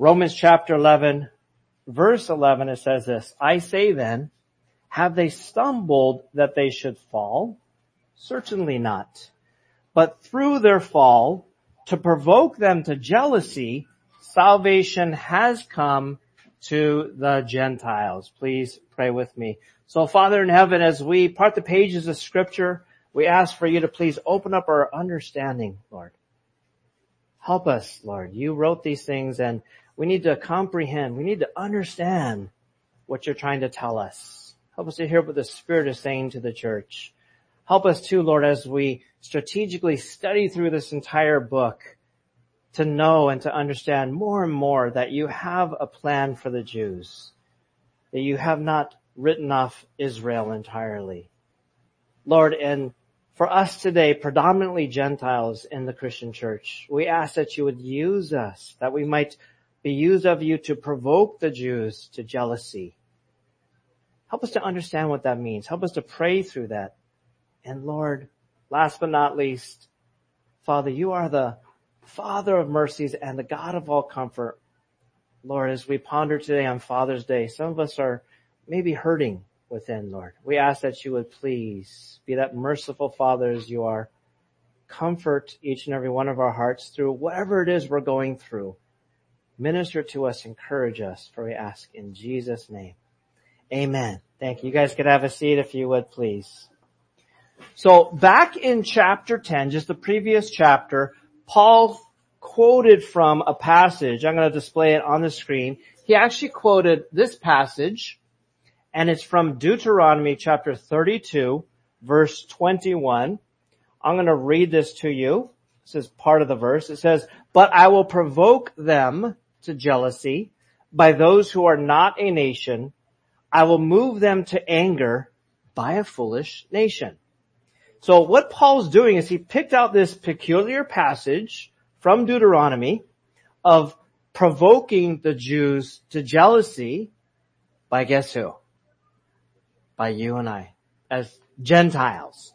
Romans chapter 11, verse 11, it says this, I say then, have they stumbled that they should fall? Certainly not. But through their fall, to provoke them to jealousy, salvation has come to the Gentiles. Please pray with me. So Father in heaven, as we part the pages of scripture, we ask for you to please open up our understanding, Lord. Help us, Lord. You wrote these things and we need to comprehend. We need to understand what you're trying to tell us. Help us to hear what the Spirit is saying to the church. Help us too, Lord, as we strategically study through this entire book to know and to understand more and more that you have a plan for the Jews, that you have not written off Israel entirely. Lord, and for us today, predominantly Gentiles in the Christian church, we ask that you would use us, that we might be used of you to provoke the Jews to jealousy. Help us to understand what that means. Help us to pray through that. And Lord, last but not least, Father, you are the Father of mercies and the God of all comfort. Lord, as we ponder today on Father's Day, some of us are maybe hurting within, Lord. We ask that you would please be that merciful Father as you are. Comfort each and every one of our hearts through whatever it is we're going through. Minister to us, encourage us, for we ask in Jesus' name. Amen. Thank you. You guys could have a seat if you would, please. So back in chapter 10, just the previous chapter, Paul quoted from a passage. I'm going to display it on the screen. He actually quoted this passage and it's from Deuteronomy chapter 32 verse 21. I'm going to read this to you. This is part of the verse. It says, but I will provoke them to jealousy by those who are not a nation. I will move them to anger by a foolish nation. So what Paul's doing is he picked out this peculiar passage from Deuteronomy of provoking the Jews to jealousy by guess who? By you and I as Gentiles.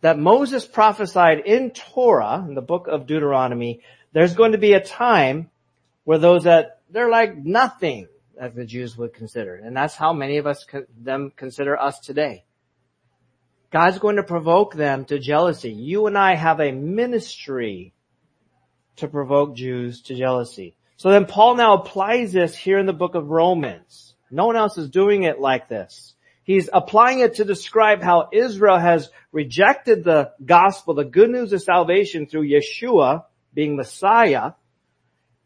That Moses prophesied in Torah, in the book of Deuteronomy, there's going to be a time where those that, they're like nothing that the Jews would consider. And that's how many of us, them consider us today. God's going to provoke them to jealousy. You and I have a ministry to provoke Jews to jealousy. So then Paul now applies this here in the book of Romans. No one else is doing it like this. He's applying it to describe how Israel has rejected the gospel, the good news of salvation through Yeshua being Messiah,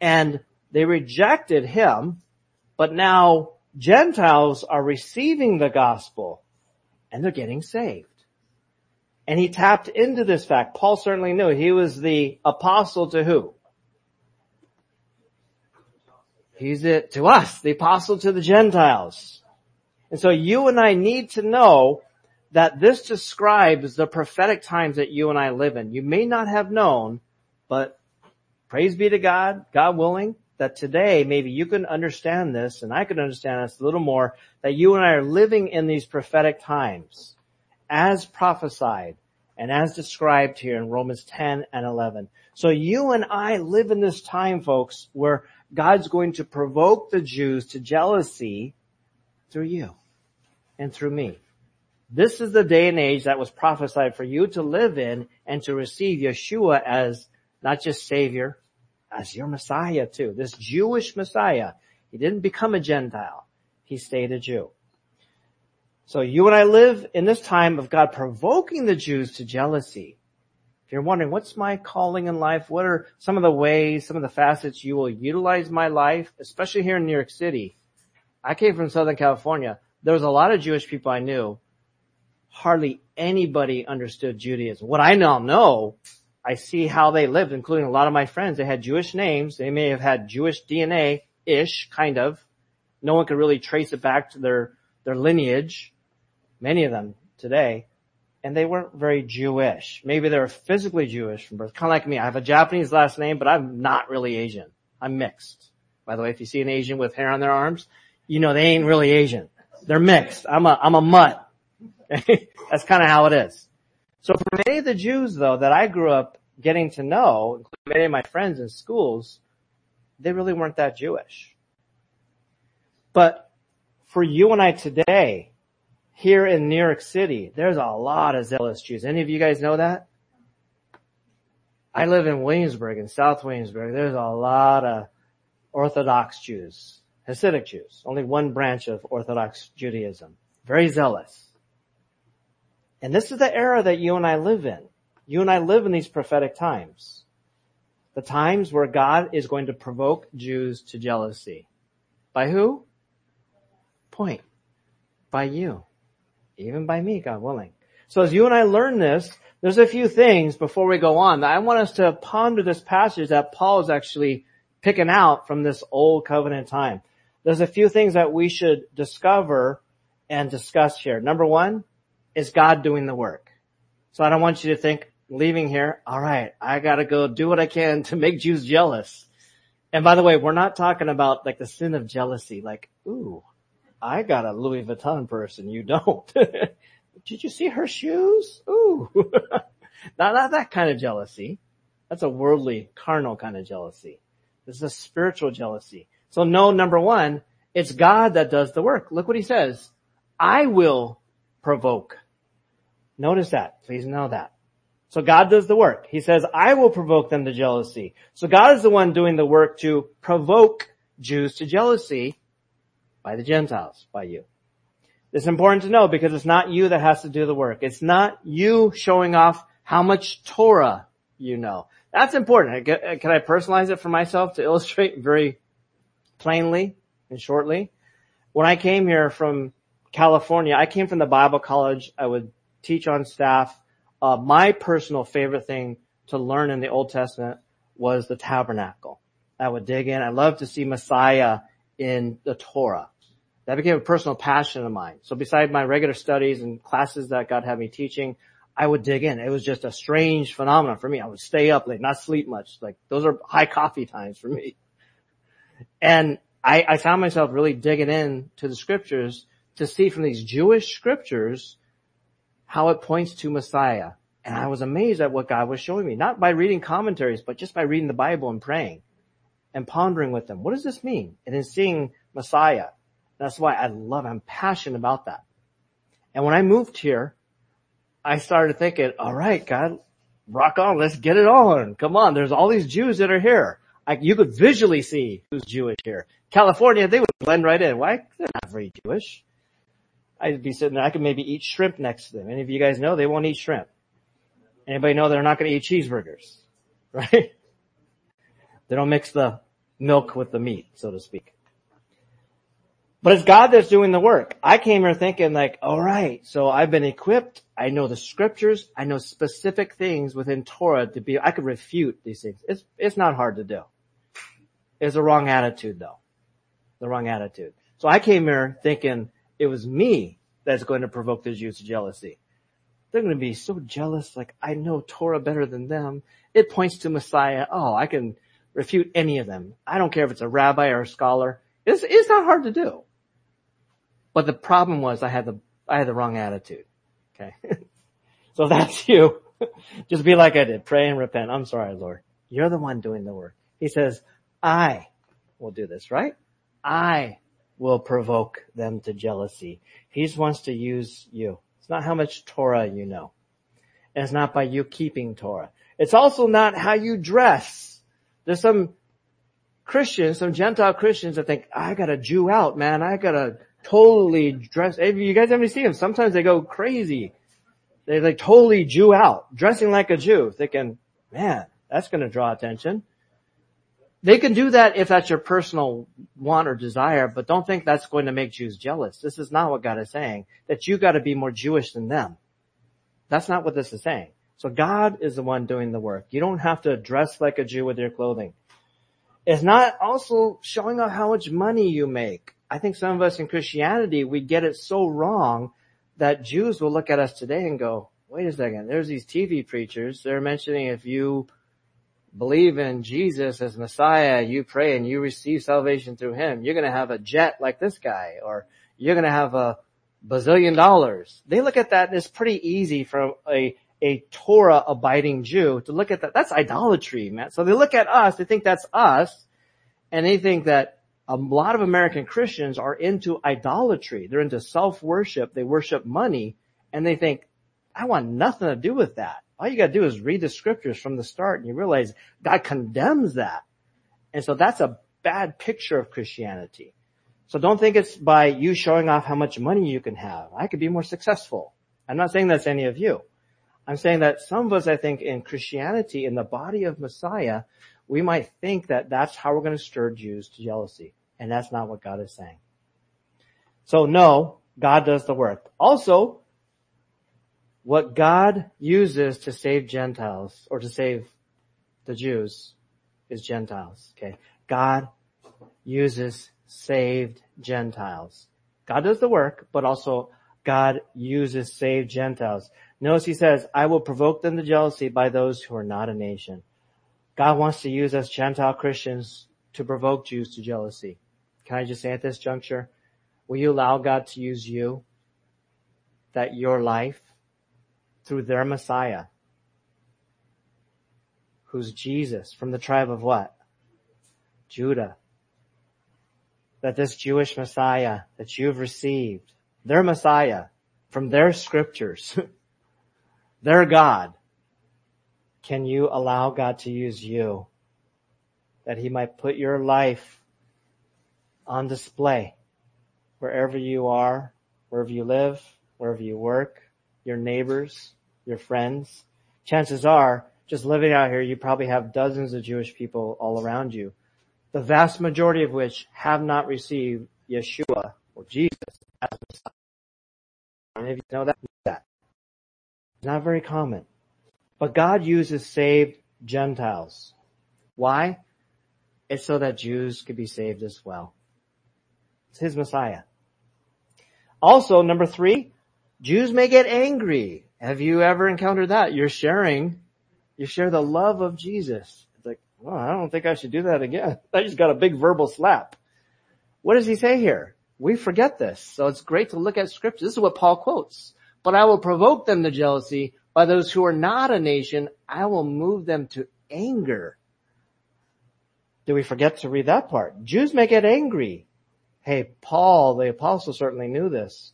and they rejected him, but now Gentiles are receiving the gospel and they're getting saved. And he tapped into this fact. Paul certainly knew he was the apostle to who? He's it to us, the apostle to the Gentiles. And so you and I need to know that this describes the prophetic times that you and I live in. You may not have known, but praise be to God, God willing, that today maybe you can understand this and I can understand this a little more, that you and I are living in these prophetic times as prophesied and as described here in Romans 10 and 11. So you and I live in this time, folks, where God's going to provoke the Jews to jealousy through you and through me. This is the day and age that was prophesied for you to live in and to receive Yeshua as not just Savior, as your Messiah too. This Jewish Messiah. He didn't become a Gentile. He stayed a Jew. So you and I live in this time of God provoking the Jews to jealousy. If you're wondering, what's my calling in life? What are some of the ways, some of the facets you will utilize my life, especially here in New York City? I came from Southern California. There was a lot of Jewish people I knew. Hardly anybody understood Judaism. What I now know, I see how they lived, including a lot of my friends. They had Jewish names. They may have had Jewish DNA-ish, kind of. No one could really trace it back to their their lineage, many of them today, and they weren't very Jewish. Maybe they were physically Jewish from birth, kind of like me. I have a Japanese last name, but I'm not really Asian. I'm mixed. By the way, if you see an Asian with hair on their arms, you know they ain't really Asian. They're mixed. I'm a, I'm a mutt. That's kind of how it is. So for many of the Jews though that I grew up getting to know, including many of my friends in schools, they really weren't that Jewish. But for you and I today, here in New York City, there's a lot of zealous Jews. Any of you guys know that? I live in Williamsburg, in South Williamsburg. There's a lot of Orthodox Jews, Hasidic Jews, only one branch of Orthodox Judaism. Very zealous. And this is the era that you and I live in. You and I live in these prophetic times. The times where God is going to provoke Jews to jealousy. By who? Point. By you. Even by me, God willing. So as you and I learn this, there's a few things before we go on that I want us to ponder this passage that Paul is actually picking out from this old covenant time. There's a few things that we should discover and discuss here. Number one, is God doing the work? So I don't want you to think leaving here, alright, I gotta go do what I can to make Jews jealous. And by the way, we're not talking about like the sin of jealousy, like, ooh, I got a Louis Vuitton purse and you don't. Did you see her shoes? Ooh. not, not that kind of jealousy. That's a worldly, carnal kind of jealousy. This is a spiritual jealousy. So no, number one, it's God that does the work. Look what he says. I will provoke. Notice that. Please know that. So God does the work. He says, I will provoke them to jealousy. So God is the one doing the work to provoke Jews to jealousy by the Gentiles, by you. It's important to know because it's not you that has to do the work. It's not you showing off how much Torah you know. That's important. Can I personalize it for myself to illustrate very plainly and shortly? When I came here from California, I came from the Bible college. I would teach on staff. Uh, my personal favorite thing to learn in the Old Testament was the tabernacle. I would dig in. I love to see Messiah in the Torah. That became a personal passion of mine. So beside my regular studies and classes that God had me teaching, I would dig in. It was just a strange phenomenon for me. I would stay up late, not sleep much. Like those are high coffee times for me. And I, I found myself really digging in to the scriptures to see from these Jewish scriptures how it points to Messiah. And I was amazed at what God was showing me, not by reading commentaries, but just by reading the Bible and praying and pondering with them. What does this mean? And then seeing Messiah. That's why I love, I'm passionate about that. And when I moved here, I started thinking, all right, God, rock on, let's get it on. Come on, there's all these Jews that are here. I, you could visually see who's Jewish here. California, they would blend right in. Why? They're not very Jewish. I'd be sitting there, I could maybe eat shrimp next to them. Any of you guys know they won't eat shrimp? Anybody know they're not going to eat cheeseburgers? Right? They don't mix the milk with the meat, so to speak. But it's God that's doing the work. I came here thinking like, alright, so I've been equipped. I know the scriptures. I know specific things within Torah to be, I could refute these things. It's, it's not hard to do. It's a wrong attitude though. The wrong attitude. So I came here thinking it was me that's going to provoke the Jews to jealousy. They're going to be so jealous, like I know Torah better than them. It points to Messiah. Oh, I can refute any of them. I don't care if it's a rabbi or a scholar. It's, it's not hard to do. But the problem was I had the, I had the wrong attitude. Okay. so that's you. Just be like I did. Pray and repent. I'm sorry, Lord. You're the one doing the work. He says, I will do this, right? I will provoke them to jealousy. He wants to use you. It's not how much Torah you know. And it's not by you keeping Torah. It's also not how you dress. There's some Christians, some Gentile Christians that think, I gotta Jew out, man. I gotta totally dress. You guys ever see them, sometimes they go crazy. They like totally Jew out, dressing like a Jew, thinking, man, that's to draw attention. They can do that if that's your personal want or desire, but don't think that's going to make Jews jealous. This is not what God is saying, that you gotta be more Jewish than them. That's not what this is saying. So God is the one doing the work. You don't have to dress like a Jew with your clothing. It's not also showing off how much money you make. I think some of us in Christianity, we get it so wrong that Jews will look at us today and go, wait a second, there's these TV preachers, they're mentioning if you believe in Jesus as Messiah, you pray and you receive salvation through Him, you're gonna have a jet like this guy, or you're gonna have a bazillion dollars. They look at that and it's pretty easy for a, a Torah abiding Jew to look at that. That's idolatry, man. So they look at us, they think that's us, And they think that a lot of American Christians are into idolatry. They're into self-worship. They worship money and they think, I want nothing to do with that. All you gotta do is read the scriptures from the start and you realize God condemns that. And so that's a bad picture of Christianity. So don't think it's by you showing off how much money you can have. I could be more successful. I'm not saying that's any of you. I'm saying that some of us, I think, in Christianity, in the body of Messiah, we might think that that's how we're going to stir Jews to jealousy. And that's not what God is saying. So no, God does the work. Also, what God uses to save Gentiles or to save the Jews is Gentiles. Okay. God uses saved Gentiles. God does the work, but also God uses saved Gentiles. Notice he says, I will provoke them to jealousy by those who are not a nation. God wants to use us Gentile Christians to provoke Jews to jealousy. Can I just say at this juncture, will you allow God to use you? That your life, through their Messiah, who's Jesus from the tribe of what? Judah. That this Jewish Messiah that you've received, their Messiah from their scriptures, their God. Can you allow God to use you? That he might put your life on display wherever you are, wherever you live, wherever you work, your neighbors, your friends. Chances are, just living out here, you probably have dozens of Jewish people all around you. The vast majority of which have not received Yeshua or Jesus as Messiah. Any of you know that? That. Not very common. But God uses saved Gentiles. Why? It's so that Jews could be saved as well. It's His Messiah. Also, number three, Jews may get angry. Have you ever encountered that? You're sharing, you share the love of Jesus. It's like, well, I don't think I should do that again. I just got a big verbal slap. What does he say here? We forget this. So it's great to look at scripture. This is what Paul quotes. But I will provoke them to jealousy by those who are not a nation. I will move them to anger. Do we forget to read that part? Jews may get angry. Hey, Paul, the apostle certainly knew this.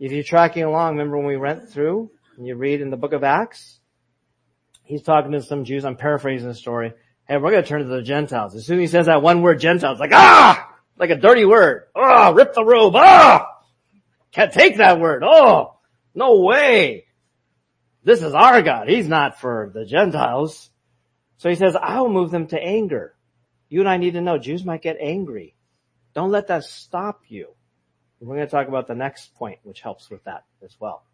If you're tracking along, remember when we went through and you read in the book of Acts? He's talking to some Jews. I'm paraphrasing the story. Hey, we're going to turn to the Gentiles. As soon as he says that one word Gentiles, like, ah! Like a dirty word. Ah! Rip the robe. Ah! Can't take that word. Oh! No way. This is our God. He's not for the Gentiles. So he says, I will move them to anger. You and I need to know Jews might get angry. Don't let that stop you. We're going to talk about the next point, which helps with that as well.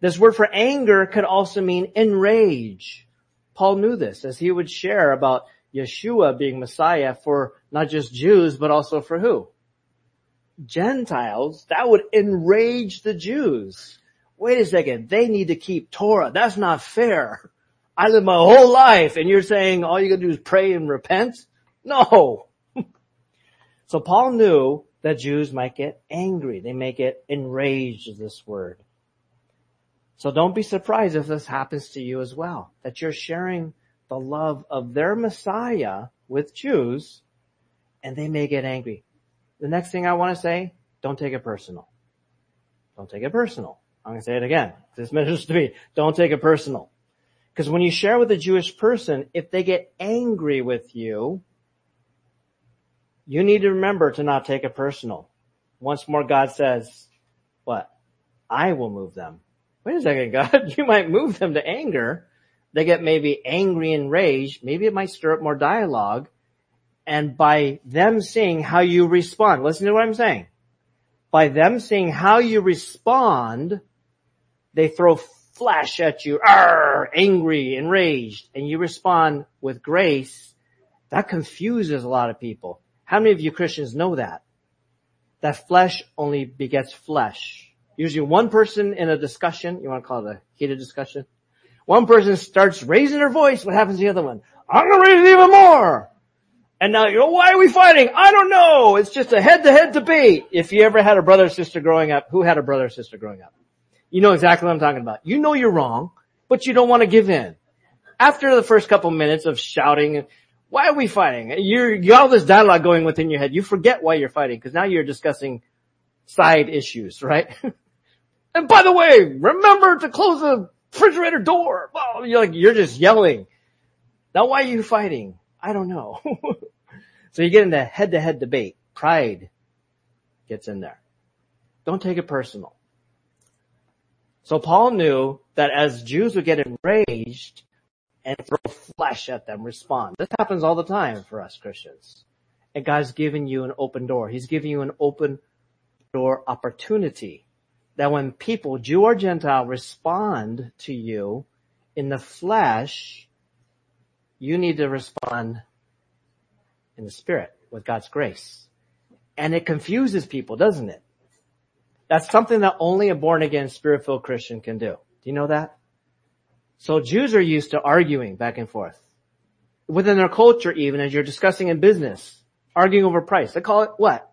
This word for anger could also mean enrage. Paul knew this as he would share about Yeshua being Messiah for not just Jews, but also for who? Gentiles. That would enrage the Jews. Wait a second. They need to keep Torah. That's not fair. I live my whole life and you're saying all you gotta do is pray and repent? No. so Paul knew that Jews might get angry. They may get enraged is this word. So don't be surprised if this happens to you as well. That you're sharing the love of their Messiah with Jews and they may get angry. The next thing I want to say, don't take it personal. Don't take it personal. I'm going to say it again. This matters to me. Don't take it personal. Because when you share with a Jewish person, if they get angry with you, you need to remember to not take it personal. Once more, God says, what? I will move them. Wait a second, God, you might move them to anger. They get maybe angry and rage. Maybe it might stir up more dialogue. And by them seeing how you respond, listen to what I'm saying. By them seeing how you respond, they throw flesh at you, Arr, angry, enraged, and you respond with grace. That confuses a lot of people. How many of you Christians know that? That flesh only begets flesh. Usually one person in a discussion, you want to call it a heated discussion, one person starts raising their voice, what happens to the other one? I'm gonna raise it even more! And now you know, why are we fighting? I don't know! It's just a head-to-head debate. If you ever had a brother or sister growing up, who had a brother or sister growing up? You know exactly what I'm talking about. You know you're wrong, but you don't want to give in. After the first couple minutes of shouting, Why are we fighting? You're, you all this dialogue going within your head. You forget why you're fighting because now you're discussing side issues, right? and by the way, remember to close the refrigerator door. Well, you're like, you're just yelling. Now why are you fighting? I don't know. so you get into head to head debate. Pride gets in there. Don't take it personal. So Paul knew that as Jews would get enraged and throw flesh at them, respond. This happens all the time for us Christians. And God's giving you an open door. He's giving you an open door opportunity that when people, Jew or Gentile, respond to you in the flesh, you need to respond in the spirit with God's grace. And it confuses people, doesn't it? That's something that only a born again spirit filled Christian can do. Do you know that? So Jews are used to arguing back and forth. Within their culture even as you're discussing in business, arguing over price. They call it what?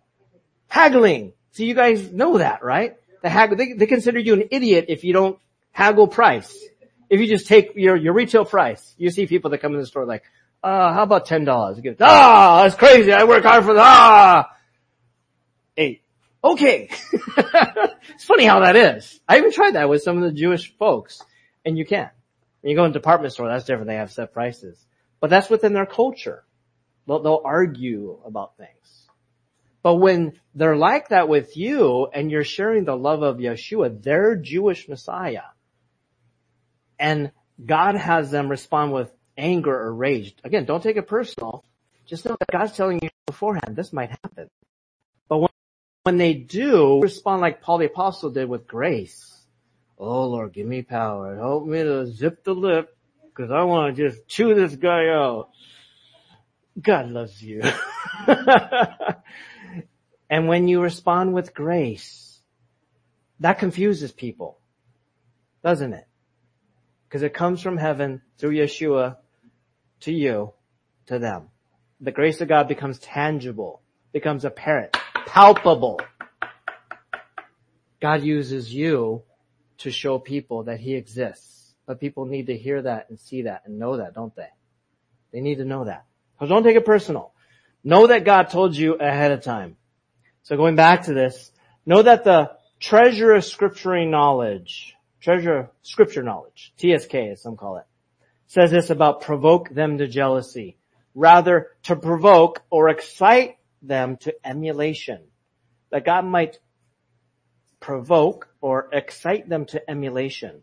Haggling. So you guys know that, right? The they, they consider you an idiot if you don't haggle price. If you just take your, your retail price. You see people that come in the store like, uh, how about $10? Ah, that's crazy. I work hard for that. Ah, eight. Okay. it's funny how that is. I even tried that with some of the Jewish folks and you can't. When you go in a department store, that's different. They have set prices, but that's within their culture. They'll, they'll argue about things. But when they're like that with you and you're sharing the love of Yeshua, their Jewish Messiah, and God has them respond with anger or rage. Again, don't take it personal. Just know that God's telling you beforehand, this might happen. But when, when they do respond like Paul the Apostle did with grace, Oh Lord, give me power. Help me to zip the lip because I want to just chew this guy out. God loves you. and when you respond with grace, that confuses people, doesn't it? Because it comes from heaven through Yeshua to you, to them. The grace of God becomes tangible, becomes apparent, palpable. God uses you to show people that he exists. But people need to hear that and see that and know that, don't they? They need to know that. So don't take it personal. Know that God told you ahead of time. So going back to this, know that the treasure of scriptural knowledge, treasure of scripture knowledge, TSK as some call it, says this about provoke them to jealousy. Rather to provoke or excite them to emulation. That God might provoke or excite them to emulation.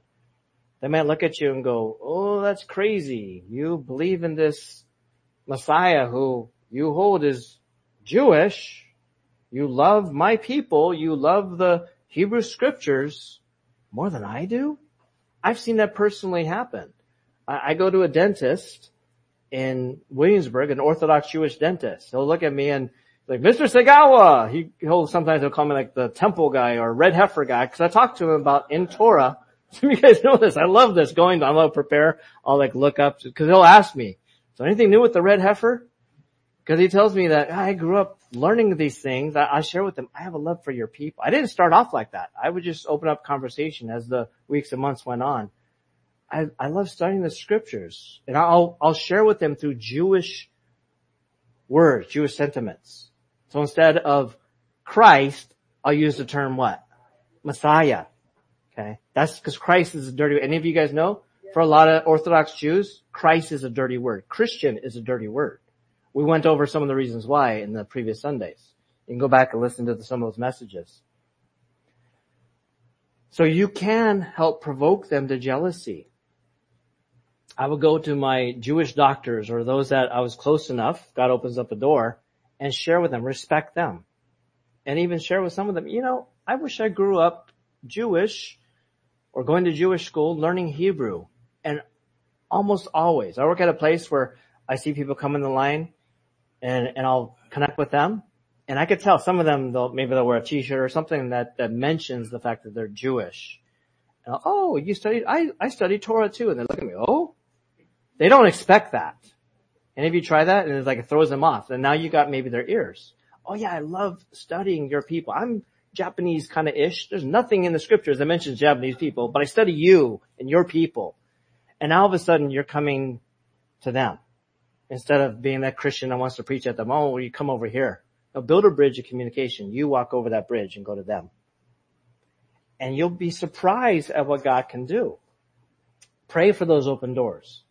They might look at you and go, oh, that's crazy. You believe in this Messiah who you hold is Jewish. You love my people. You love the Hebrew scriptures more than I do. I've seen that personally happen. I, I go to a dentist in Williamsburg, an Orthodox Jewish dentist. He'll look at me and like Mr. Segawa. He he'll sometimes he'll call me like the temple guy or red heifer guy because I talked to him about in Torah. Some of you guys know this. I love this. Going, I love prepare. I'll like look up because he'll ask me, "So anything new with the red heifer?" Because he tells me that I grew up learning these things. I, I share with them. I have a love for your people. I didn't start off like that. I would just open up conversation as the weeks and months went on. I, I love studying the scriptures and I'll, I'll share with them through Jewish words, Jewish sentiments. So instead of Christ, I'll use the term what? Messiah. Okay. That's because Christ is a dirty, word. any of you guys know? For a lot of Orthodox Jews, Christ is a dirty word. Christian is a dirty word. We went over some of the reasons why in the previous Sundays. You can go back and listen to some of those messages. So you can help provoke them to jealousy. I would go to my Jewish doctors or those that I was close enough, God opens up a door, and share with them, respect them. And even share with some of them, you know, I wish I grew up Jewish or going to Jewish school learning Hebrew. And almost always, I work at a place where I see people come in the line and, and I'll connect with them. And I could tell some of them, they'll, maybe they'll wear a t-shirt or something that, that mentions the fact that they're Jewish. And oh, you studied, I, I studied Torah too. And they look at me, oh, they don't expect that. And if you try that and it's like it throws them off, and now you got maybe their ears. Oh yeah, I love studying your people. I'm Japanese kind of ish. There's nothing in the scriptures that mentions Japanese people, but I study you and your people. And now all of a sudden you're coming to them. Instead of being that Christian that wants to preach at the moment, oh, well, you come over here. Now build a bridge of communication. You walk over that bridge and go to them. And you'll be surprised at what God can do. Pray for those open doors.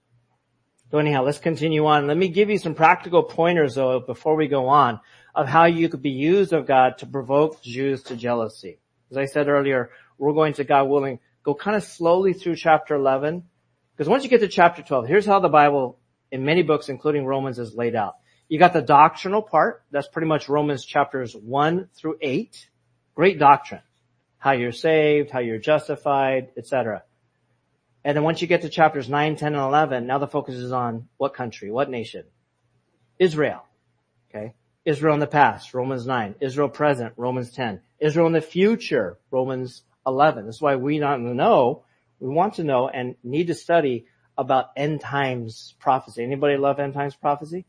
So anyhow, let's continue on. Let me give you some practical pointers though before we go on of how you could be used of God to provoke Jews to jealousy. As I said earlier, we're going to, God willing, go kind of slowly through chapter 11. Because once you get to chapter 12, here's how the Bible in many books, including Romans, is laid out. You got the doctrinal part. That's pretty much Romans chapters 1 through 8. Great doctrine. How you're saved, how you're justified, etc. And then once you get to chapters 9, 10, and 11, now the focus is on what country, what nation? Israel. Okay. Israel in the past, Romans 9. Israel present, Romans 10. Israel in the future, Romans 11. This is why we not know, we want to know and need to study about end times prophecy. Anybody love end times prophecy?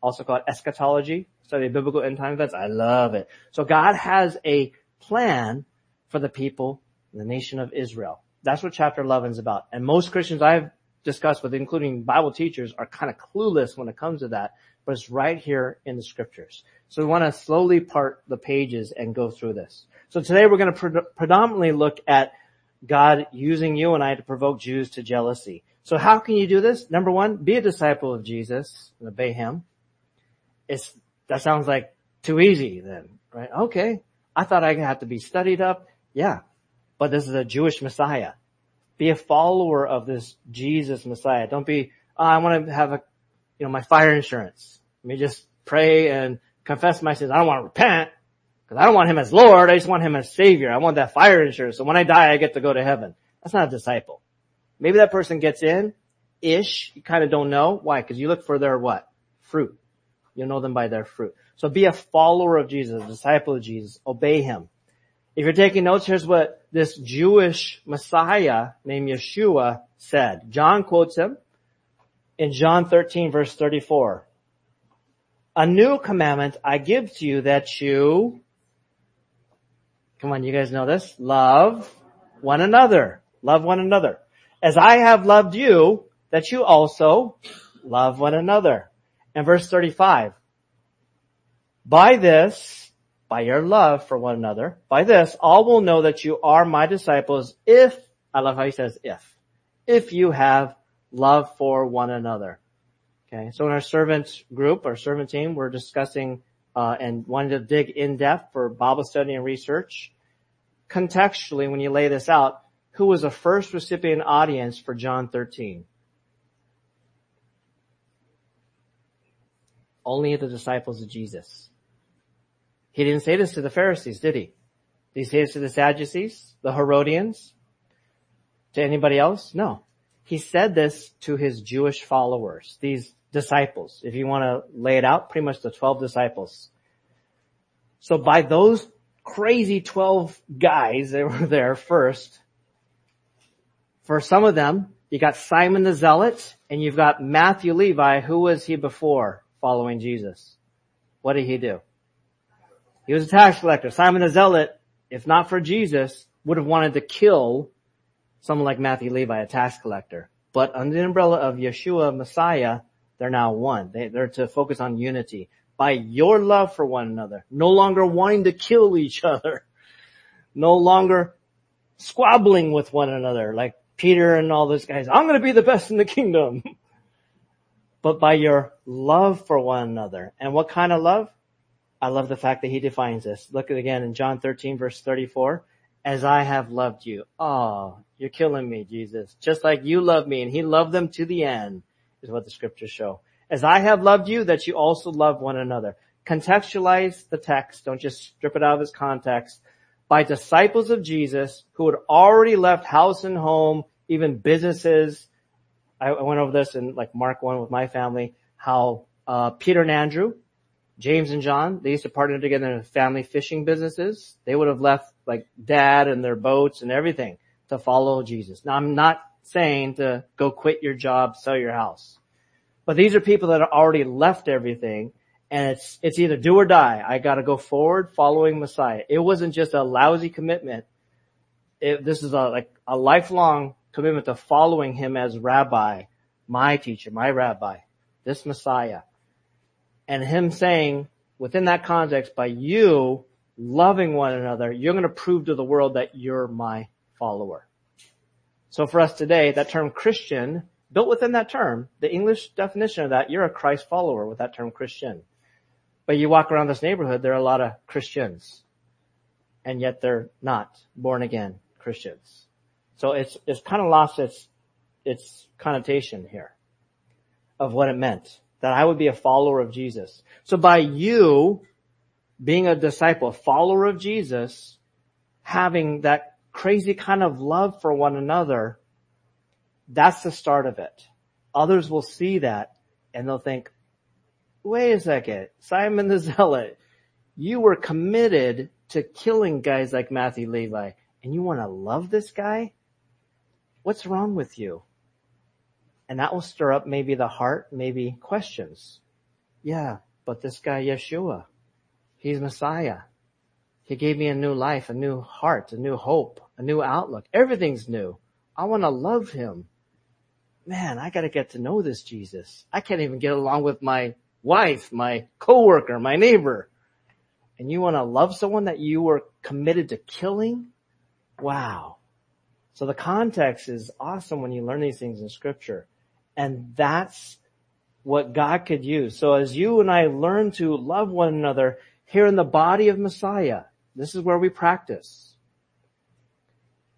Also called eschatology, study biblical end time events. I love it. So God has a plan for the people, the nation of Israel. That's what chapter 11 is about. And most Christians I've discussed with, including Bible teachers, are kind of clueless when it comes to that, but it's right here in the scriptures. So we want to slowly part the pages and go through this. So today we're going to pre- predominantly look at God using you and I to provoke Jews to jealousy. So how can you do this? Number one, be a disciple of Jesus and obey him. It's, that sounds like too easy then, right? Okay. I thought I had to be studied up. Yeah but this is a Jewish Messiah. Be a follower of this Jesus Messiah. Don't be, oh, I want to have a, you know, my fire insurance. Let me just pray and confess my sins. I don't want to repent because I don't want him as Lord. I just want him as Savior. I want that fire insurance. So when I die, I get to go to heaven. That's not a disciple. Maybe that person gets in, ish. You kind of don't know. Why? Because you look for their what? Fruit. You know them by their fruit. So be a follower of Jesus, a disciple of Jesus. Obey him. If you're taking notes, here's what this Jewish Messiah named Yeshua said. John quotes him in John 13 verse 34. A new commandment I give to you that you, come on, you guys know this, love one another. Love one another. As I have loved you, that you also love one another. And verse 35. By this, by your love for one another. By this, all will know that you are my disciples if, I love how he says if, if you have love for one another. Okay, so in our servant group, our servant team, we're discussing uh, and wanting to dig in depth for Bible study and research. Contextually, when you lay this out, who was the first recipient audience for John 13? Only the disciples of Jesus. He didn't say this to the Pharisees, did he? Did he say this to the Sadducees, the Herodians, to anybody else? No. He said this to his Jewish followers, these disciples. If you want to lay it out, pretty much the 12 disciples. So by those crazy 12 guys that were there first, for some of them, you got Simon the Zealot and you've got Matthew Levi. Who was he before following Jesus? What did he do? He was a tax collector. Simon the Zealot, if not for Jesus, would have wanted to kill someone like Matthew Levi, a tax collector. But under the umbrella of Yeshua, Messiah, they're now one. They, they're to focus on unity by your love for one another, no longer wanting to kill each other, no longer squabbling with one another like Peter and all those guys. I'm going to be the best in the kingdom. but by your love for one another. And what kind of love? I love the fact that he defines this. Look at again in John 13 verse 34. As I have loved you. Oh, you're killing me, Jesus. Just like you love me and he loved them to the end is what the scriptures show. As I have loved you, that you also love one another. Contextualize the text. Don't just strip it out of its context. By disciples of Jesus who had already left house and home, even businesses. I went over this in like Mark 1 with my family, how uh, Peter and Andrew, James and John, they used to partner together in family fishing businesses. They would have left like dad and their boats and everything to follow Jesus. Now I'm not saying to go quit your job, sell your house. But these are people that have already left everything and it's, it's either do or die. I gotta go forward following Messiah. It wasn't just a lousy commitment. It, this is a, like a lifelong commitment to following him as rabbi, my teacher, my rabbi this Messiah. And him saying, within that context, by you loving one another, you're going to prove to the world that you're my follower. So for us today, that term Christian, built within that term, the English definition of that, you're a Christ follower with that term Christian. But you walk around this neighborhood, there are a lot of Christians. And yet they're not born again Christians. So it's, it's kind of lost its, its connotation here of what it meant. That I would be a follower of Jesus. So by you being a disciple, a follower of Jesus, having that crazy kind of love for one another, that's the start of it. Others will see that and they'll think, wait a second, Simon the Zealot, you were committed to killing guys like Matthew Levi and you want to love this guy? What's wrong with you? And that will stir up maybe the heart, maybe questions. Yeah, but this guy Yeshua, he's Messiah. He gave me a new life, a new heart, a new hope, a new outlook. Everything's new. I want to love him. Man, I got to get to know this Jesus. I can't even get along with my wife, my coworker, my neighbor. And you want to love someone that you were committed to killing? Wow. So the context is awesome when you learn these things in scripture. And that's what God could use. So as you and I learn to love one another here in the body of Messiah, this is where we practice.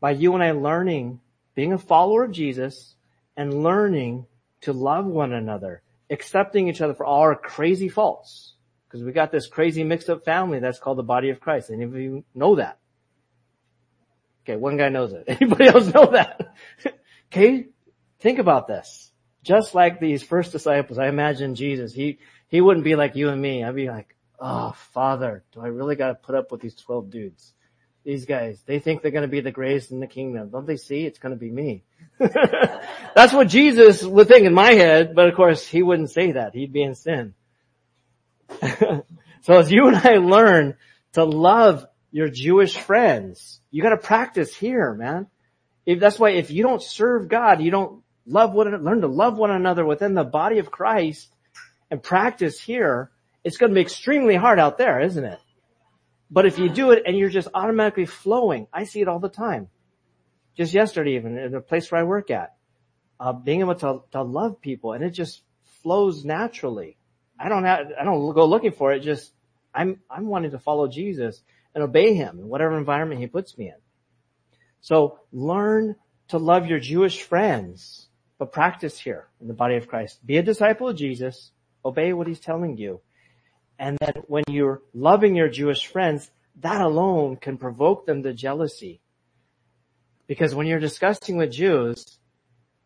By you and I learning, being a follower of Jesus and learning to love one another, accepting each other for all our crazy faults. Because we got this crazy mixed up family that's called the body of Christ. Any of you know that? Okay, one guy knows it. Anybody else know that? okay, think about this just like these first disciples, I imagine Jesus, he, he wouldn't be like you and me. I'd be like, oh, father, do I really got to put up with these 12 dudes? These guys, they think they're going to be the greatest in the kingdom. Don't they see it's going to be me? That's what Jesus would think in my head, but of course he wouldn't say that. He'd be in sin. so as you and I learn to love your Jewish friends, you got to practice here, man. If that's why if you don't serve God, you don't love one, learn to love one another within the body of Christ and practice here, it's going to be extremely hard out there, isn't it? But if you do it and you're just automatically flowing, I see it all the time. Just yesterday even, in the place where I work at, uh, being able to, to love people and it just flows naturally. I don't have, I don't go looking for it, just, I'm, I'm wanting to follow Jesus and obey him in whatever environment he puts me in. So learn to love your Jewish friends but practice here in the body of Christ. Be a disciple of Jesus. Obey what he's telling you. And then when you're loving your Jewish friends, that alone can provoke them to jealousy. Because when you're discussing with Jews,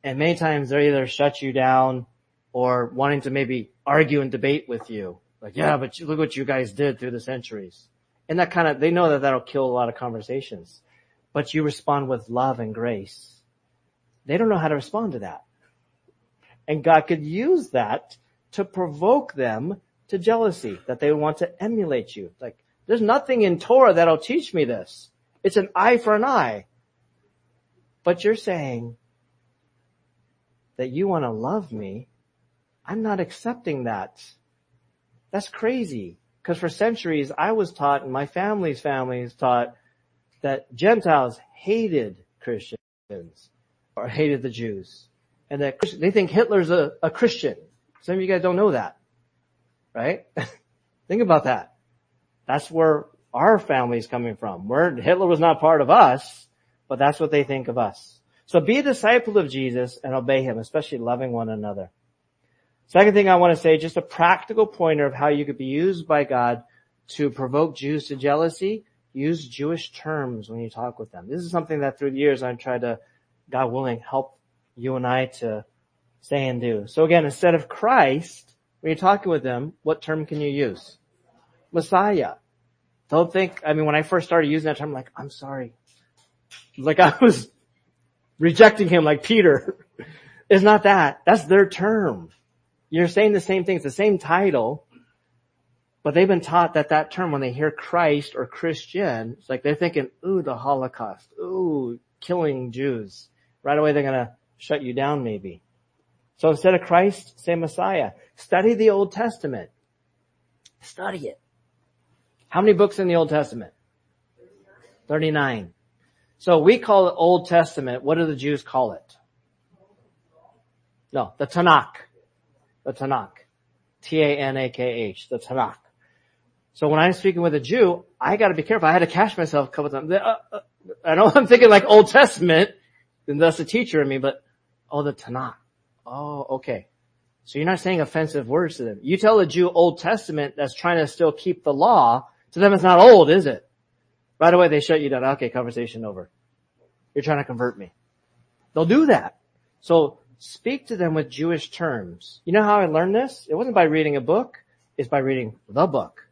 and many times they're either shut you down or wanting to maybe argue and debate with you. Like, yeah, but look what you guys did through the centuries. And that kind of, they know that that'll kill a lot of conversations. But you respond with love and grace. They don't know how to respond to that. And God could use that to provoke them to jealousy, that they want to emulate you. Like, there's nothing in Torah that'll teach me this. It's an eye for an eye. But you're saying that you want to love me. I'm not accepting that. That's crazy. Because for centuries I was taught and my family's family is taught that Gentiles hated Christians or hated the Jews. And that they think Hitler's a, a Christian. Some of you guys don't know that. Right? think about that. That's where our family is coming from. Where Hitler was not part of us, but that's what they think of us. So be a disciple of Jesus and obey him, especially loving one another. Second thing I want to say, just a practical pointer of how you could be used by God to provoke Jews to jealousy. Use Jewish terms when you talk with them. This is something that through the years I've tried to God willing, help you and I to say and do. So again, instead of Christ, when you're talking with them, what term can you use? Messiah. Don't think, I mean, when I first started using that term, I'm like, I'm sorry. Like I was rejecting him like Peter. it's not that. That's their term. You're saying the same thing. It's the same title, but they've been taught that that term, when they hear Christ or Christian, it's like they're thinking, ooh, the Holocaust. Ooh, killing Jews right away they're going to shut you down maybe. So instead of Christ, say Messiah. Study the Old Testament. Study it. How many books in the Old Testament? 39. So we call it Old Testament. What do the Jews call it? No, the Tanakh. The Tanakh. T-A-N-A-K-H. The Tanakh. So when I'm speaking with a Jew, I gotta be careful. I had to catch myself a couple times. Uh, uh, I know I'm thinking like Old Testament, and that's the teacher in me, but, oh, the Tanakh. Oh, okay. So you're not saying offensive words to them. You tell a Jew Old Testament that's trying to still keep the law, to them it's not old, is it? Right away they shut you down. Okay, conversation over. You're trying to convert me. They'll do that. So speak to them with Jewish terms. You know how I learned this? It wasn't by reading a book. It's by reading the book.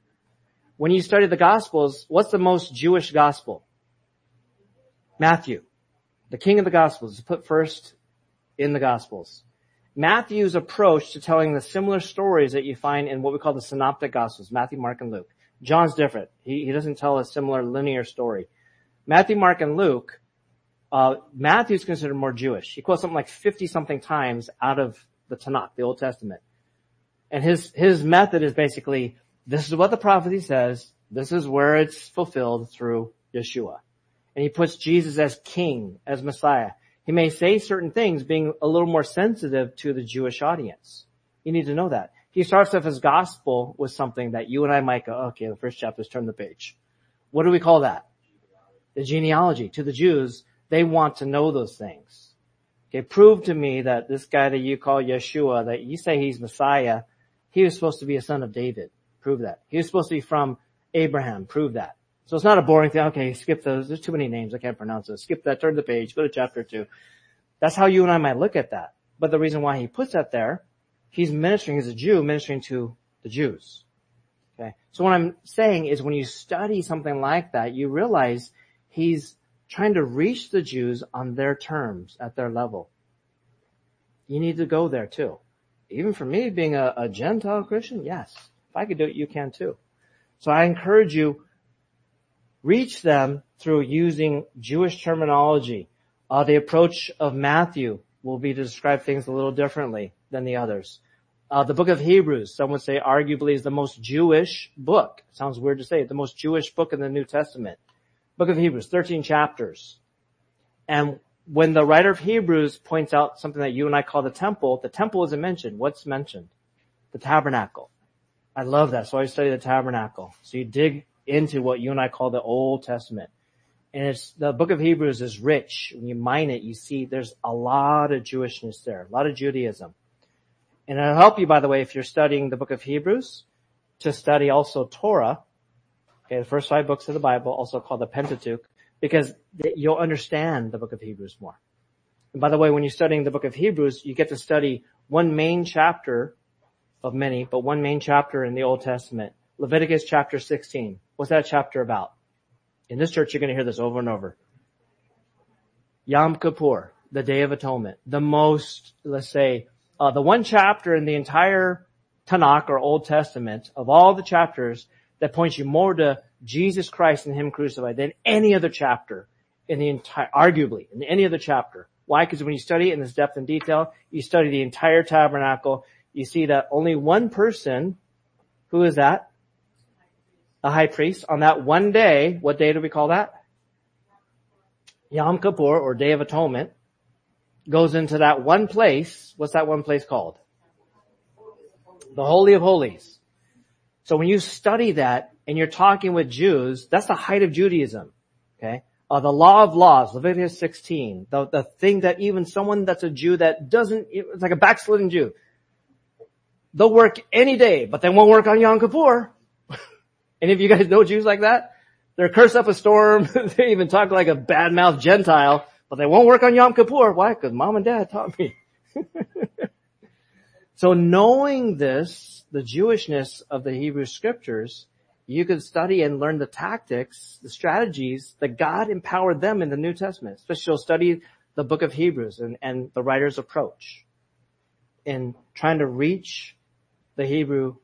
When you study the Gospels, what's the most Jewish Gospel? Matthew. The king of the Gospels is put first in the Gospels. Matthew's approach to telling the similar stories that you find in what we call the synoptic Gospels, Matthew, Mark, and Luke. John's different. He, he doesn't tell a similar linear story. Matthew, Mark, and Luke, uh, Matthew's considered more Jewish. He quotes something like 50 something times out of the Tanakh, the Old Testament. And his, his method is basically, this is what the prophecy says, this is where it's fulfilled through Yeshua. And he puts Jesus as king, as Messiah. He may say certain things being a little more sensitive to the Jewish audience. You need to know that. He starts off his gospel with something that you and I might go, okay, the first chapter is turn the page. What do we call that? The genealogy. To the Jews, they want to know those things. Okay, prove to me that this guy that you call Yeshua, that you say he's Messiah, he was supposed to be a son of David. Prove that. He was supposed to be from Abraham. Prove that. So it's not a boring thing. Okay, skip those. There's too many names. I can't pronounce those. Skip that. Turn the page. Go to chapter two. That's how you and I might look at that. But the reason why he puts that there, he's ministering he's a Jew, ministering to the Jews. Okay. So what I'm saying is when you study something like that, you realize he's trying to reach the Jews on their terms, at their level. You need to go there too. Even for me, being a, a Gentile Christian, yes. If I could do it, you can too. So I encourage you, reach them through using Jewish terminology. Uh, the approach of Matthew will be to describe things a little differently than the others. Uh, the book of Hebrews, some would say arguably is the most Jewish book. Sounds weird to say, the most Jewish book in the New Testament. Book of Hebrews, 13 chapters. And when the writer of Hebrews points out something that you and I call the temple, the temple isn't mentioned. What's mentioned? The tabernacle. I love that. So I study the tabernacle. So you dig into what you and I call the Old Testament. And it's, the book of Hebrews is rich. When you mine it, you see there's a lot of Jewishness there, a lot of Judaism. And it'll help you, by the way, if you're studying the book of Hebrews, to study also Torah, okay, the first five books of the Bible, also called the Pentateuch, because you'll understand the book of Hebrews more. And by the way, when you're studying the book of Hebrews, you get to study one main chapter of many, but one main chapter in the Old Testament. Leviticus chapter 16. What's that chapter about? In this church, you're going to hear this over and over. Yom Kippur, the Day of Atonement, the most, let's say, uh, the one chapter in the entire Tanakh or Old Testament of all the chapters that points you more to Jesus Christ and Him crucified than any other chapter in the entire, arguably, in any other chapter. Why? Because when you study it in this depth and detail, you study the entire tabernacle, you see that only one person, who is that? The high priest, on that one day, what day do we call that? Yom Kippur, or Day of Atonement, goes into that one place. What's that one place called? The Holy of Holies. So when you study that and you're talking with Jews, that's the height of Judaism. Okay. Uh, the law of laws, Leviticus 16, the, the thing that even someone that's a Jew that doesn't, it's like a backslidden Jew. They'll work any day, but they won't work on Yom Kippur. Any of you guys know Jews like that? They're cursed up a storm. they even talk like a bad-mouthed Gentile but they won't work on Yom Kippur. Why? Because mom and dad taught me. so knowing this, the Jewishness of the Hebrew scriptures, you could study and learn the tactics, the strategies that God empowered them in the New Testament. Especially study the book of Hebrews and, and the writer's approach in trying to reach the Hebrew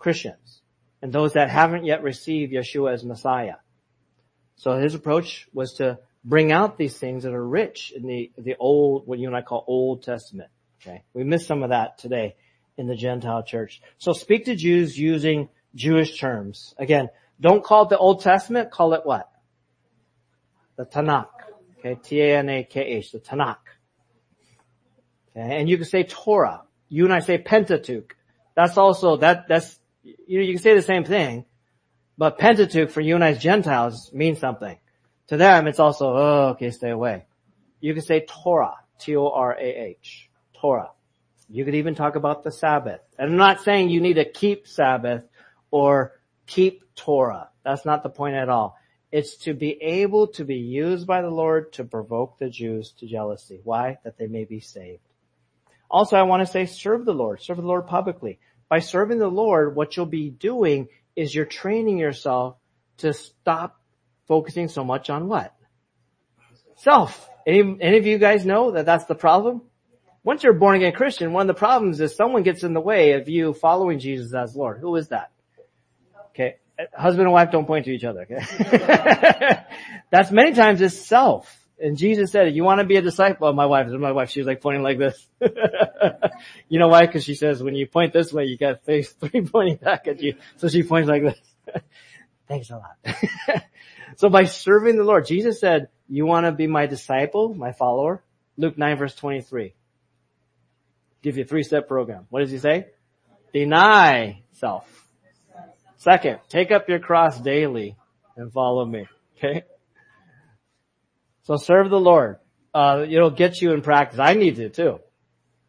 Christians and those that haven't yet received Yeshua as Messiah. So his approach was to bring out these things that are rich in the, the old, what you and I call Old Testament. Okay. We missed some of that today in the Gentile church. So speak to Jews using Jewish terms. Again, don't call it the Old Testament, call it what? The Tanakh. Okay, T-A-N-A-K-H, the Tanakh. Okay, and you can say Torah. You and I say Pentateuch. That's also, that, that's, you know, you can say the same thing, but Pentateuch for you and I as Gentiles means something. To them, it's also, oh, okay, stay away. You can say Torah, T-O-R-A-H, Torah. You could even talk about the Sabbath. And I'm not saying you need to keep Sabbath or keep Torah. That's not the point at all. It's to be able to be used by the Lord to provoke the Jews to jealousy. Why? That they may be saved. Also, I want to say serve the Lord. Serve the Lord publicly. By serving the Lord, what you'll be doing is you're training yourself to stop focusing so much on what? Self. Any, any of you guys know that that's the problem? Once you're born again Christian, one of the problems is someone gets in the way of you following Jesus as Lord. Who is that? Okay. Husband and wife don't point to each other. Okay. that's many times it's self. And Jesus said, you want to be a disciple of my wife, my wife, she was like pointing like this. you know why? Cause she says, when you point this way, you got face three pointing back at you. So she points like this. Thanks a lot. so by serving the Lord, Jesus said, you want to be my disciple, my follower? Luke 9 verse 23. Give you a three step program. What does he say? Deny self. Second, take up your cross daily and follow me. Okay? So serve the Lord. Uh, it'll get you in practice. I need to too.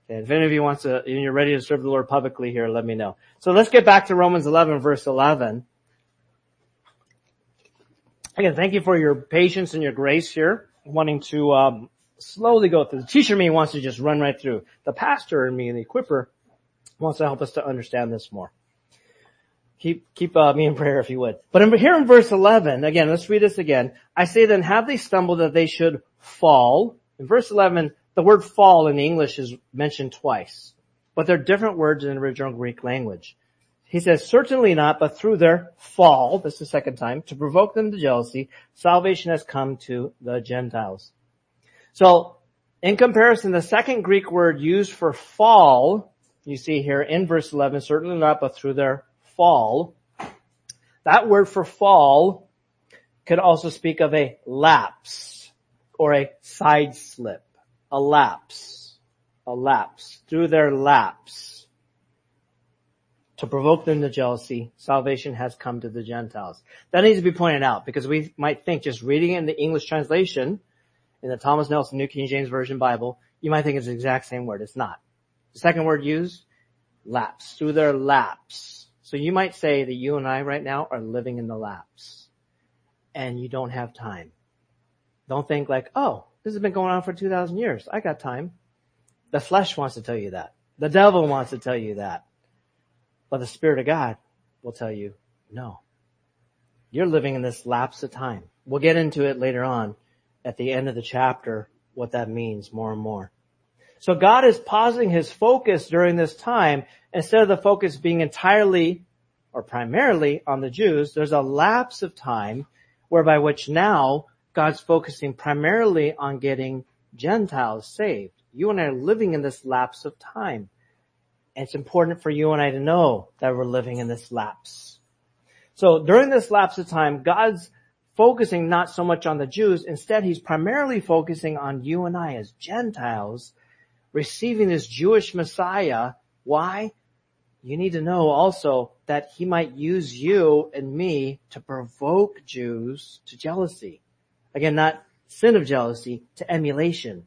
Okay, if any of you wants to, and you're ready to serve the Lord publicly here, let me know. So let's get back to Romans 11 verse 11. Again, thank you for your patience and your grace here, wanting to um, slowly go through. The teacher me wants to just run right through. The pastor and me and the equiper wants to help us to understand this more. Keep, keep uh, me in prayer if you would. But here in verse 11, again, let's read this again. I say then, have they stumbled that they should fall? In verse 11, the word fall in English is mentioned twice, but they're different words in the original Greek language. He says, certainly not, but through their fall, this is the second time, to provoke them to jealousy, salvation has come to the Gentiles. So, in comparison, the second Greek word used for fall, you see here in verse 11, certainly not, but through their fall. That word for fall could also speak of a lapse or a side slip, a lapse, a lapse through their lapse. To provoke them to jealousy, salvation has come to the Gentiles. That needs to be pointed out because we might think just reading it in the English translation, in the Thomas Nelson New King James Version Bible, you might think it's the exact same word. It's not. The second word used, lapse, through their lapse. So you might say that you and I right now are living in the lapse and you don't have time. Don't think like, oh, this has been going on for 2000 years. I got time. The flesh wants to tell you that. The devil wants to tell you that. But the Spirit of God will tell you, no. You're living in this lapse of time. We'll get into it later on at the end of the chapter, what that means more and more. So God is pausing his focus during this time. Instead of the focus being entirely or primarily on the Jews, there's a lapse of time whereby which now God's focusing primarily on getting Gentiles saved. You and I are living in this lapse of time. And it's important for you and I to know that we're living in this lapse. So during this lapse of time, God's focusing not so much on the Jews. Instead, he's primarily focusing on you and I as Gentiles receiving this Jewish Messiah. Why? You need to know also that he might use you and me to provoke Jews to jealousy. Again, not sin of jealousy, to emulation.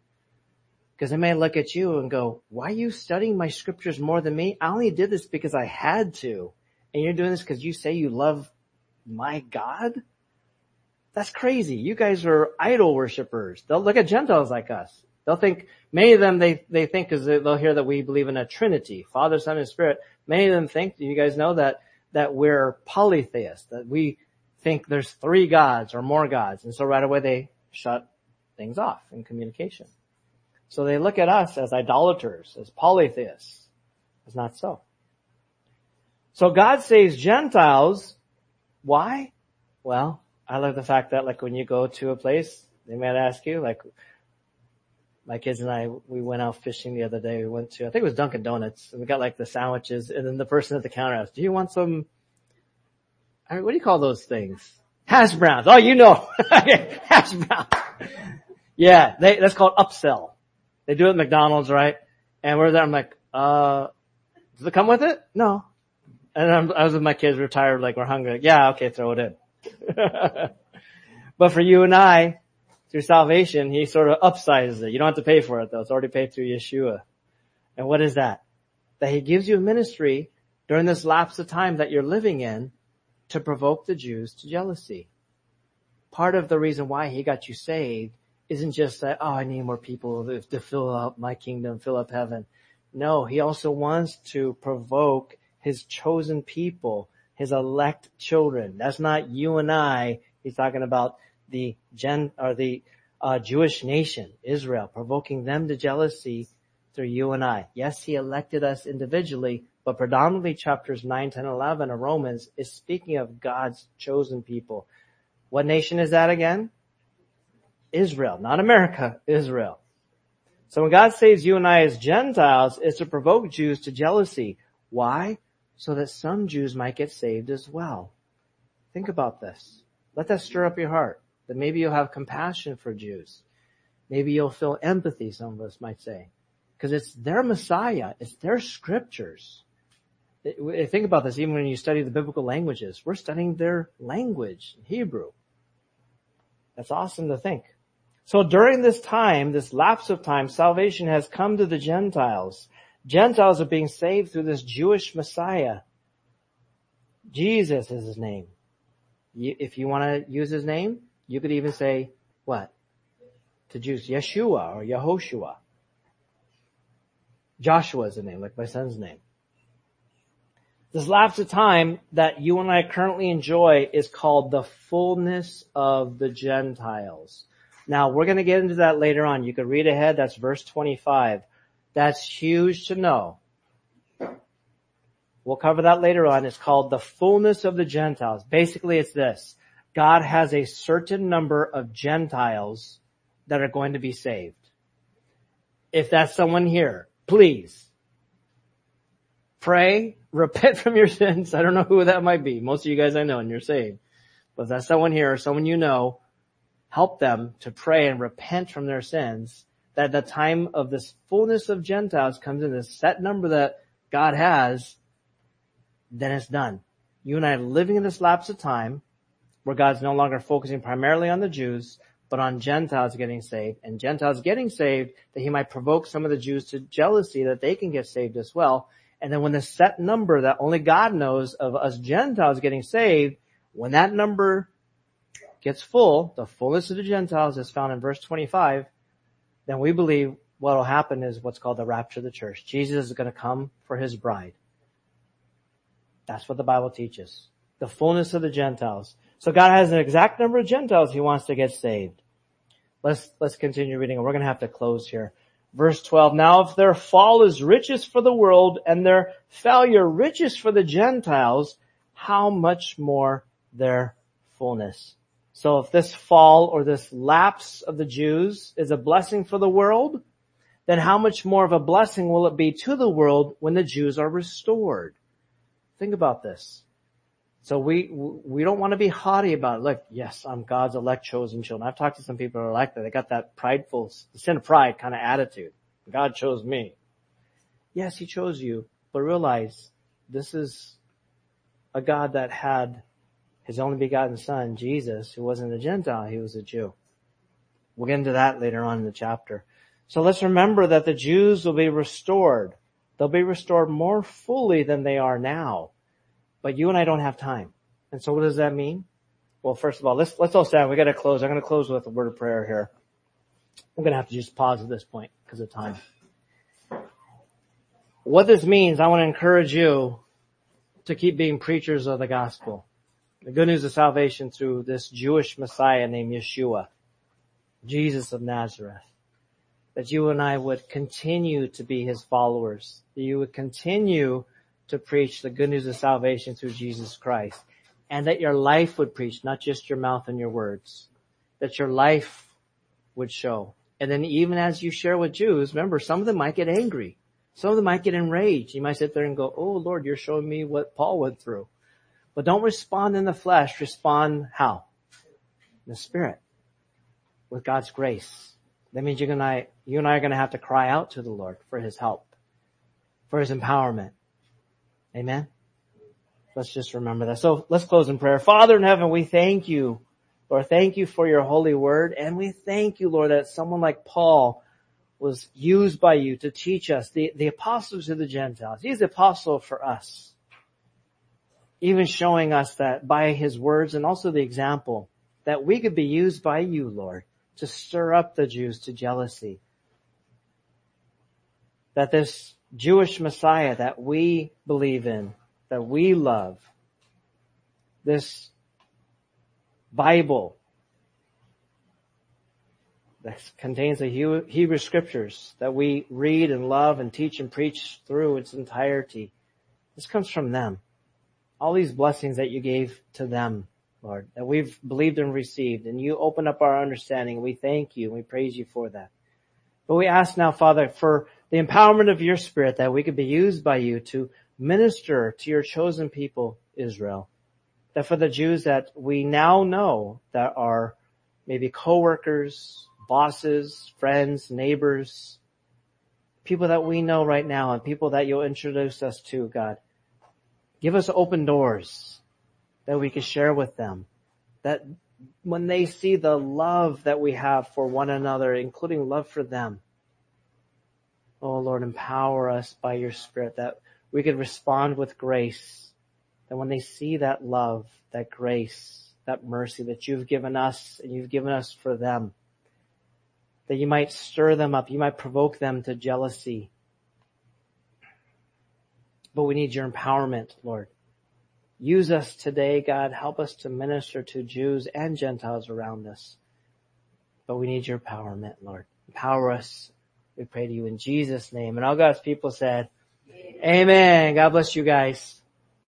Because they may look at you and go, why are you studying my scriptures more than me? I only did this because I had to. And you're doing this because you say you love my God? That's crazy. You guys are idol worshippers. They'll look at Gentiles like us. They'll think, many of them, they, they think, cause they'll hear that we believe in a Trinity, Father, Son, and Spirit. Many of them think, you guys know that, that we're polytheists, that we think there's three gods or more gods. And so right away they shut things off in communication. So they look at us as idolaters, as polytheists. It's not so. So God saves Gentiles. Why? Well, I love the fact that like when you go to a place, they might ask you like, my kids and I, we went out fishing the other day. We went to, I think it was Dunkin' Donuts and we got like the sandwiches and then the person at the counter asked, do you want some, what do you call those things? Hash browns. Oh, you know. Hash browns. Yeah, they, that's called upsell. They do it at McDonald's, right? And we're there, I'm like, uh, does it come with it? No. And I'm, i was with my kids, we're tired, like we're hungry. Like, yeah, okay, throw it in. but for you and I, through salvation, he sort of upsizes it. You don't have to pay for it though. It's already paid through Yeshua. And what is that? That he gives you a ministry during this lapse of time that you're living in to provoke the Jews to jealousy. Part of the reason why he got you saved isn't just that, oh, I need more people to fill up my kingdom, fill up heaven. No, he also wants to provoke his chosen people, his elect children. That's not you and I. He's talking about the gen or the uh, Jewish nation, Israel, provoking them to jealousy through you and I. Yes, he elected us individually, but predominantly chapters 9, 10, 11 of Romans is speaking of God's chosen people. What nation is that again? Israel, not America, Israel. So when God saves you and I as Gentiles, it's to provoke Jews to jealousy. Why? So that some Jews might get saved as well. Think about this. Let that stir up your heart that maybe you'll have compassion for Jews. Maybe you'll feel empathy, some of us might say. Because it's their Messiah. It's their scriptures. Think about this, even when you study the biblical languages. We're studying their language, Hebrew. That's awesome to think. So during this time, this lapse of time, salvation has come to the Gentiles. Gentiles are being saved through this Jewish Messiah. Jesus is his name. If you want to use his name, you could even say, what? To Jews, Yeshua or Yehoshua. Joshua is the name, like my son's name. This lapse of time that you and I currently enjoy is called the fullness of the Gentiles. Now we're going to get into that later on. You could read ahead. That's verse 25. That's huge to know. We'll cover that later on. It's called the fullness of the Gentiles. Basically it's this. God has a certain number of Gentiles that are going to be saved. If that's someone here, please pray, repent from your sins. I don't know who that might be. Most of you guys I know and you're saved. But if that's someone here or someone you know, help them to pray and repent from their sins that the time of this fullness of Gentiles comes in this set number that God has, then it's done. You and I are living in this lapse of time where God's no longer focusing primarily on the Jews, but on Gentiles getting saved and Gentiles getting saved that he might provoke some of the Jews to jealousy that they can get saved as well. And then when the set number that only God knows of us Gentiles getting saved, when that number gets full, the fullness of the Gentiles is found in verse 25, then we believe what will happen is what's called the rapture of the church. Jesus is going to come for his bride. That's what the Bible teaches. The fullness of the Gentiles. So God has an exact number of Gentiles he wants to get saved. Let's, let's continue reading. We're going to have to close here. Verse 12. Now if their fall is riches for the world and their failure riches for the Gentiles, how much more their fullness? So if this fall or this lapse of the Jews is a blessing for the world, then how much more of a blessing will it be to the world when the Jews are restored? Think about this. So we, we don't want to be haughty about it. Look, yes, I'm God's elect chosen children. I've talked to some people who are like that. They got that prideful, sin of pride kind of attitude. God chose me. Yes, He chose you, but realize this is a God that had His only begotten Son, Jesus, who wasn't a Gentile, He was a Jew. We'll get into that later on in the chapter. So let's remember that the Jews will be restored. They'll be restored more fully than they are now. But you and I don't have time. And so what does that mean? Well, first of all, let's, let's all stand. We gotta close. I'm gonna close with a word of prayer here. I'm gonna have to just pause at this point because of time. What this means, I want to encourage you to keep being preachers of the gospel. The good news of salvation through this Jewish Messiah named Yeshua, Jesus of Nazareth. That you and I would continue to be his followers. That you would continue to preach the good news of salvation through Jesus Christ. And that your life would preach, not just your mouth and your words. That your life would show And then even as you share with Jews, remember, some of them might get angry. Some of them might get enraged. You might sit there and go, oh Lord, you're showing me what Paul went through. But don't respond in the flesh. Respond how? In the spirit. With God's grace. That means you and I, you and I are going to have to cry out to the Lord for his help. For his empowerment. Amen. Let's just remember that. So let's close in prayer. Father in heaven, we thank you. Lord, thank you for your holy word. And we thank you, Lord, that someone like Paul was used by you to teach us, the, the apostles to the Gentiles. He's the apostle for us. Even showing us that by his words and also the example that we could be used by you, Lord, to stir up the Jews to jealousy. That this Jewish Messiah that we believe in, that we love, this Bible that contains the Hebrew scriptures that we read and love and teach and preach through its entirety. This comes from them. All these blessings that you gave to them, Lord, that we've believed and received, and you open up our understanding. We thank you and we praise you for that. But we ask now, Father, for the empowerment of your spirit that we could be used by you to minister to your chosen people, Israel. That for the Jews that we now know that are maybe coworkers, bosses, friends, neighbors, people that we know right now and people that you'll introduce us to, God. Give us open doors that we can share with them. That when they see the love that we have for one another, including love for them, oh Lord, empower us by your spirit that we could respond with grace. That when they see that love, that grace, that mercy that you've given us and you've given us for them, that you might stir them up, you might provoke them to jealousy. But we need your empowerment, Lord. Use us today, God. Help us to minister to Jews and Gentiles around us. But we need your empowerment, Lord. Empower us. We pray to you in Jesus' name. And all God's people said, Amen. Amen. God bless you guys.